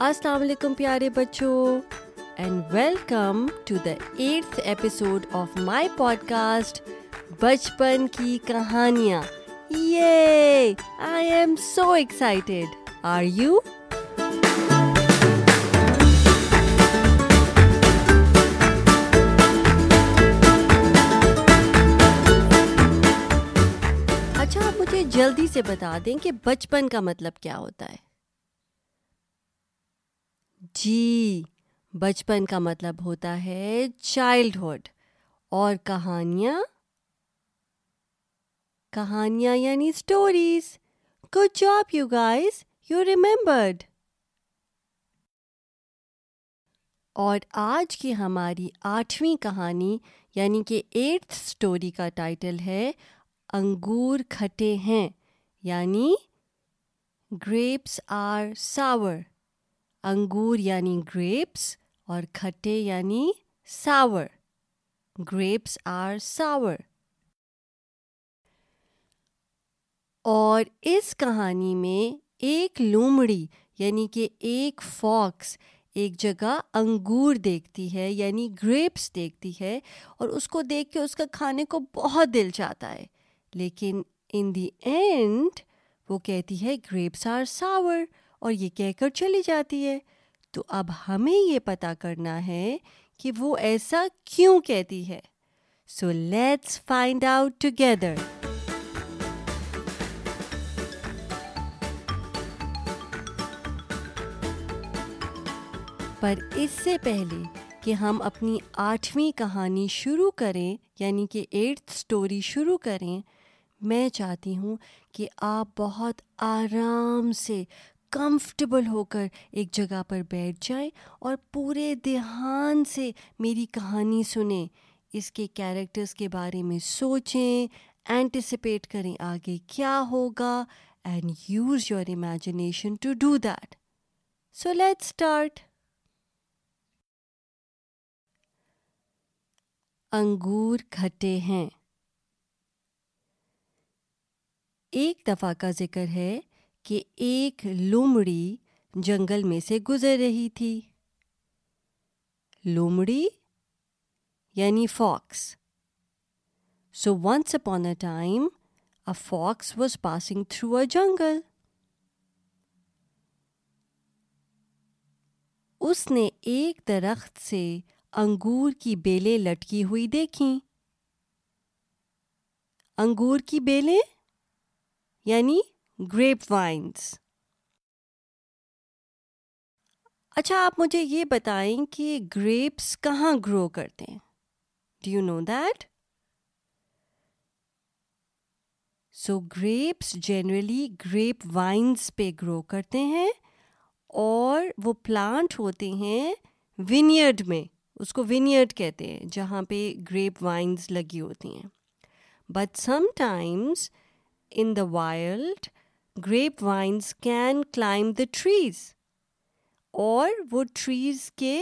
السلام علیکم پیارے بچوں and welcome to the eighth episode of my podcast بچپن کی کہانیاں یہ I am so excited are you اچھا آپ مجھے جلدی سے بتا دیں کہ بچپن کا مطلب کیا ہوتا ہے؟ جی بچپن کا مطلب ہوتا ہے چائلڈہڈ اور کہانیاں کہانیاں یعنی stories good job you guys you remembered اور آج کی ہماری آٹھویں کہانی یعنی کہ ایٹھ اسٹوری کا ٹائٹل ہے انگور کھٹے ہیں یعنی گریپس آر ساور انگور یعنی گریپس اور کھٹے یعنی ساور گریپس آر ساور اور اس کہانی میں ایک لومڑی یعنی کہ ایک فاکس ایک جگہ انگور دیکھتی ہے یعنی گریپس دیکھتی ہے اور اس کو دیکھ کے اس کا کھانے کو بہت دل چاہتا ہے. لیکن ان دی اینڈ وہ کہتی ہے گریپس آر ساور اور یہ کہہ کر چلی جاتی ہے۔ تو اب ہمیں یہ پتا کرنا ہے کہ وہ ایسا کیوں کہتی ہے۔ So let's find out together پر اس سے پہلے کہ ہم اپنی آٹھویں کہانی شروع کریں یعنی کہ ایٹھ اسٹوری شروع کریں، میں چاہتی ہوں کہ آپ بہت آرام سے کمفرٹیبل ہو کر ایک جگہ پر بیٹھ جائیں اور پورے دھیان سے میری کہانی سنیں۔ اس کے کیریکٹرس کے بارے میں سوچیں اینٹیسپیٹ کریں آگے کیا ہوگا and use your imagination to do that so let start انگور کھٹے ہیں۔ ایک دفعہ کا ذکر ہے کہ ایک لومڑی جنگل میں سے گزر رہی تھی۔ لومڑی یعنی fox. So once upon a time a fox was passing through a jungle اس نے ایک درخت سے انگور کی بیلیں لٹکی ہوئی دیکھیں۔ انگور کی بیلیں؟ یعنی گریپ وائنس اچھا آپ مجھے یہ بتائیں کہ گریپس کہاں گرو کرتے ہیں؟ Do you know that so grapes generally grape vines پہ گرو کرتے ہیں اور وہ پلانٹ ہوتے ہیں ونیئرڈ میں، اس کو ونیئرڈ کہتے ہیں، جہاں پہ گریپ وائنس لگی ہوتی ہیں۔ But sometimes in the wild grape vines can climb the trees. اور وہ ٹریز کے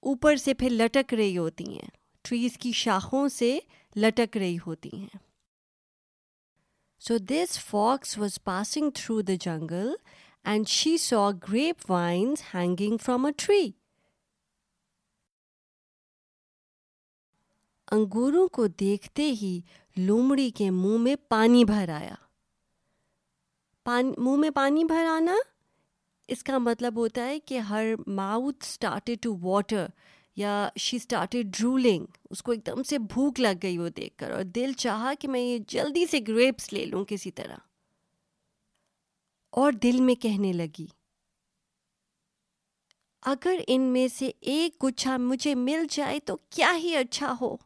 اوپر سے پھر لٹک رہی ہوتی ہیں۔ ٹریز کی شاخوں سے لٹک رہی ہوتی ہیں۔ So this fox was passing through the jungle and she saw grape vines hanging from a tree انگوروں کو دیکھتے ہی لومڑی کے منہ میں پانی بھر آیا۔ منہ میں پانی بھر آنا، اس کا مطلب ہوتا ہے کہ her mouth started to water یا شی اسٹارٹیڈ ڈرولنگ اس کو ایک دم سے بھوک لگ گئی وہ دیکھ کر اور دل چاہا کہ میں یہ جلدی سے گریپس لے لوں کسی طرح۔ اور دل میں کہنے لگی، اگر ان میں سے ایک گچھا مجھے مل جائے تو کیا ہی اچھا ہو۔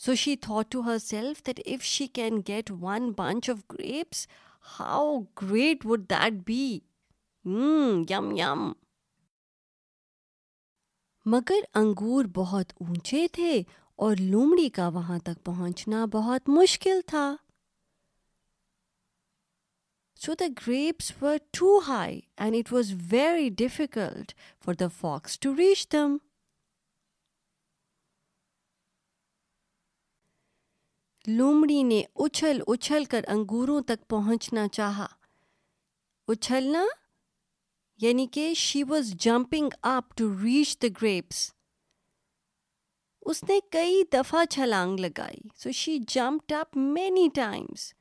So she thought to herself that if she can get one bunch of grapes, how great would that be? Mmm, yum yum. مگر انگور بہت اونچے تھے اور لومڑی کا وہاں تک پہنچنا بہت مشکل تھا so the grapes were too high and it was very difficult for the fox to reach them لومڑی نے اچھل اچھل کر انگوروں تک پہنچنا چاہا۔ اچھلنا؟ یعنی کہ she was jumping up to reach the grapes اس نے کئی دفعہ چھلانگ لگائی۔ So she jumped up many times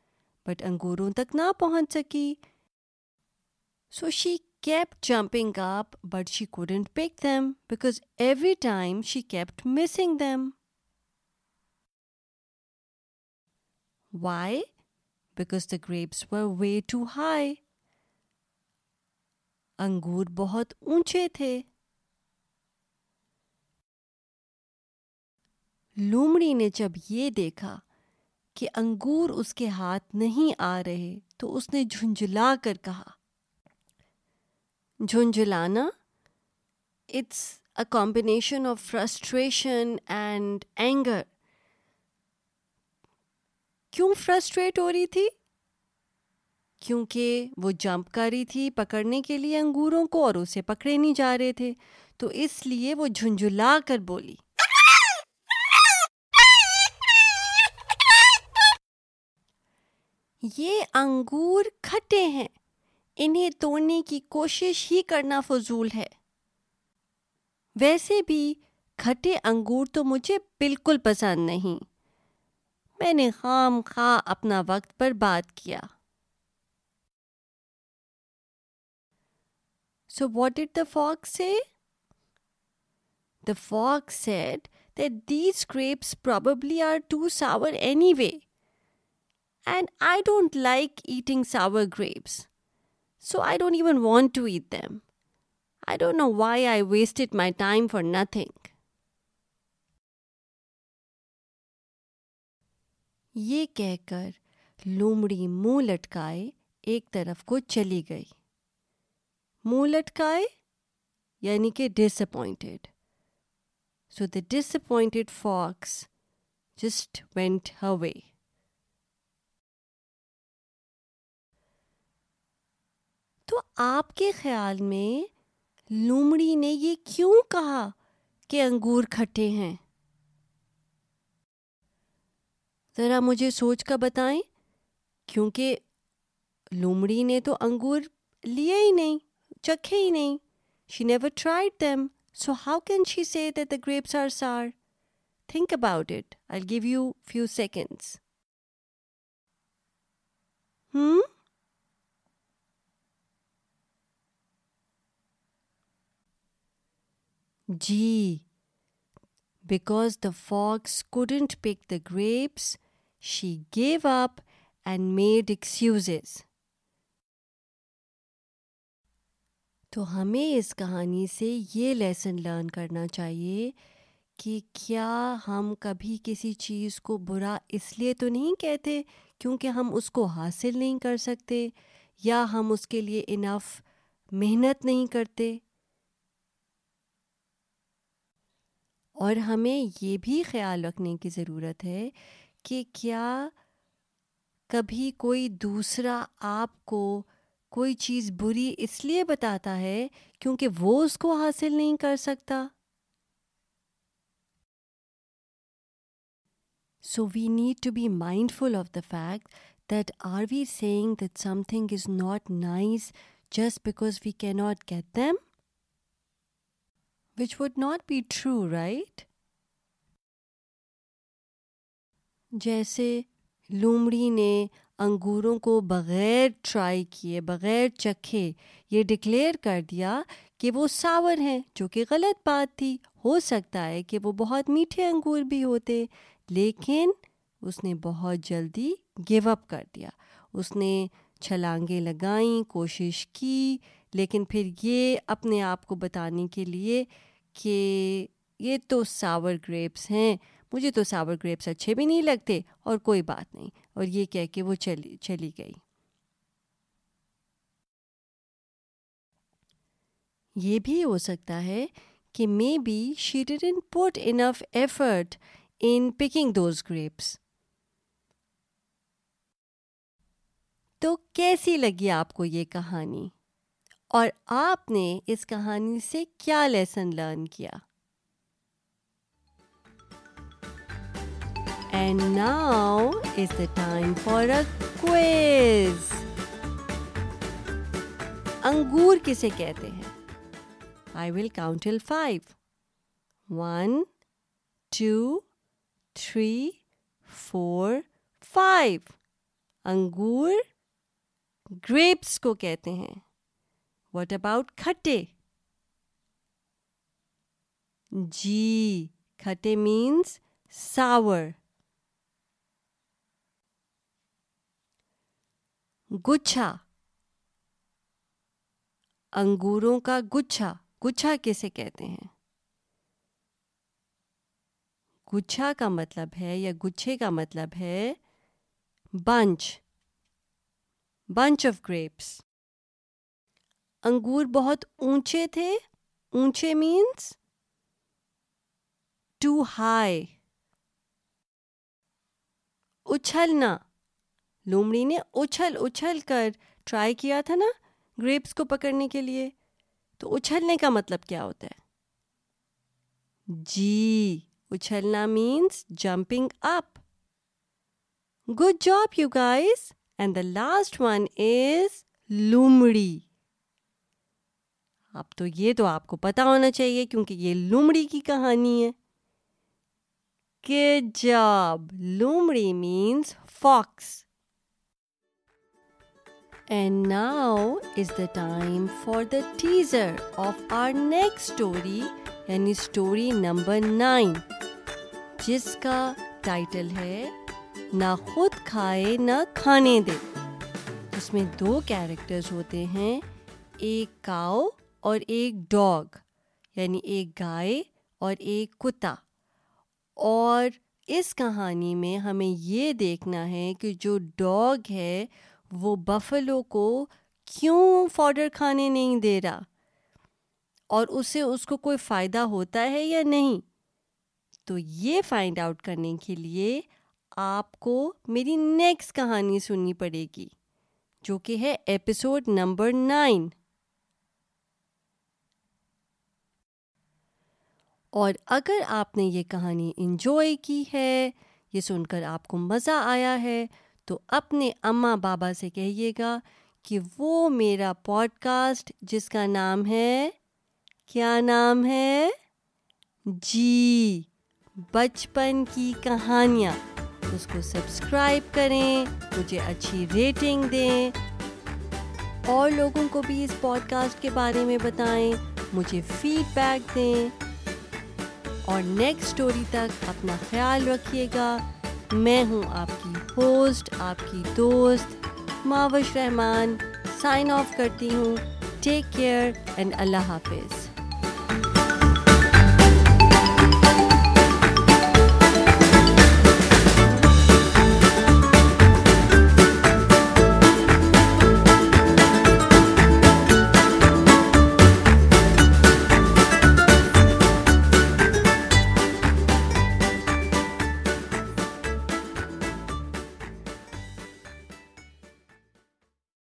but انگوروں تک نہ پہنچ سکی۔ So she kept jumping up but she couldn't pick them because every time she kept missing them why because the grapes were way too high انگور بہت اونچے تھے۔ لومڑی نے جب یہ دیکھا کہ انگور اس کے ہاتھ نہیں آ رہے، تو اس نے جھنجھلا کر کہا، جھنجھلانا؟ It's a combination of frustration and anger کیوں فرسٹریٹ ہو رہی تھی؟ کیونکہ وہ جمپ کر رہی تھی پکڑنے کے لیے انگوروں کو اور اسے پکڑے نہیں جا رہے تھے، تو اس لیے وہ جھنجھلا کر بولی۔ یہ انگور کھٹے ہیں۔ انہیں توڑنے کی کوشش ہی کرنا فضول ہے۔ ویسے بھی کھٹے انگور تو مجھے بالکل پسند نہیں۔ میں نے خام خواہ اپنا وقت پر بات کیا۔ So what did the fox say the fox said that these grapes probably are too sour anyway and I don't like eating sour grapes so I don't even want to eat them I don't know why I wasted my time for nothing یہ کہہ کر لومڑی منہ لٹکائے ایک طرف کو چلی گئی۔ منہ لٹکائے یعنی کہ disappointed so the disappointed fox just went way تو آپ کے خیال میں لومڑی نے یہ کیوں کہا کہ انگور کھٹے ہیں؟ ذرا مجھے سوچ کر بتائیں۔ کیونکہ لومڑی نے تو انگور لیے ہی نہیں، چکھے ہی نہیں۔ She never tried them so how can she say that the grapes are sour think about it I gave you few seconds ہوں جی because the fox couldn't pick the grapes she gave up and made excuses تو ہمیں اس کہانی سے یہ lesson learn کرنا چاہیے کہ کیا ہم کبھی کسی چیز کو برا اس لیے تو نہیں کہتے کیونکہ ہم اس کو حاصل نہیں کر سکتے یا ہم اس کے لیے انف محنت نہیں کرتے؟ اور ہمیں یہ بھی خیال رکھنے کی ضرورت ہے کہ کیا کبھی کوئی دوسرا آپ کو کوئی چیز بری اس لیے بتاتا ہے کیونکہ وہ اس کو حاصل نہیں کر سکتا؟ So we need to be mindful of the fact that are we seeing that something is not nice just because we can not get them which would not be true right جیسے لومڑی نے انگوروں کو بغیر try کیے، بغیر چکھے، یہ declare کر دیا کہ وہ ساور ہیں، جو کہ غلط بات تھی۔ ہو سکتا ہے کہ وہ بہت میٹھے انگور بھی ہوتے، لیکن اس نے بہت جلدی گیو اپ کر دیا۔ اس نے چھلانگیں لگائیں، کوشش کی، لیکن پھر یہ اپنے آپ کو بتانے کے لیے کہ یہ تو ساور گریپس ہیں۔ مجھے تو ساور گریپس اچھے بھی نہیں لگتے اور کوئی بات نہیں۔ اور یہ کہہ کے وہ چلی چلی گئی۔ یہ بھی ہو سکتا ہے کہ maybe she didn't put enough effort in picking those grapes تو کیسی لگی آپ کو یہ کہانی؟ اور آپ نے اس کہانی سے کیا لیسن لرن کیا؟ And now is the time for a quiz. انگور کسے کہتے ہیں؟ I will count till five one two three four five انگور گریپس کو کہتے ہیں. واٹ اباؤٹ کھٹے؟ جی کھٹے مینس ساور گچھا انگوروں کا گچھا گچھا کسے کہتے ہیں گچھا کا مطلب ہے یا گچھے کا مطلب ہے بنچ بنچ آف گریپس انگور بہت اونچے تھے اونچے مینس ٹو ہائی اچھلنا لومڑی نے اچھل اچھل کر ٹرائی کیا تھا نا گریپس کو پکڑنے کے لیے۔ تو اچھلنے کا مطلب کیا ہوتا ہے؟ جی اچھلنا means jumping up good job you guys and the last one is لومڑی۔ اب تو یہ تو آپ کو پتا ہونا چاہیے کیونکہ یہ لومڑی کی کہانی ہے۔ کہ جاب لومڑی means fox And now is the time for the teaser of our next story یعنی story number 9 جس کا ٹائٹل ہے نہ خود کھائے نہ کھانے دے اس میں دو کیریکٹرز ہوتے ہیں ایک کاؤ اور ایک ڈاگ یعنی ایک گائے اور ایک کتا اور اس کہانی میں ہمیں یہ دیکھنا ہے کہ جو ڈاگ ہے وہ بفلو کو کیوں فوڈر کھانے نہیں دے رہا؟ اور اسے اس کو کوئی فائدہ ہوتا ہے یا نہیں؟ تو یہ فائنڈ آؤٹ کرنے کے لیے آپ کو میری نیکسٹ کہانی سننی پڑے گی، جو کہ ہے ایپیسوڈ نمبر نائن اور اگر آپ نے یہ کہانی انجوائے کی ہے، یہ سن کر آپ کو مزہ آیا ہے تو اپنے اماں بابا سے کہیے گا کہ وہ میرا پوڈ کاسٹ جس کا نام ہے، کیا نام ہے؟ جی بچپن کی کہانیاں۔ اس کو سبسکرائب کریں، مجھے اچھی ریٹنگ دیں۔ اور لوگوں کو بھی اس پوڈ کاسٹ کے بارے میں بتائیں، مجھے فیڈ بیک دیں۔ اور نیکسٹ اسٹوری تک اپنا خیال رکھیے گا۔ میں ہوں آپ کی ہوسٹ، آپ کی دوست، ماوش رحمان سائن آف کرتی ہوں۔ ٹیک کیئر اینڈ اللہ حافظ۔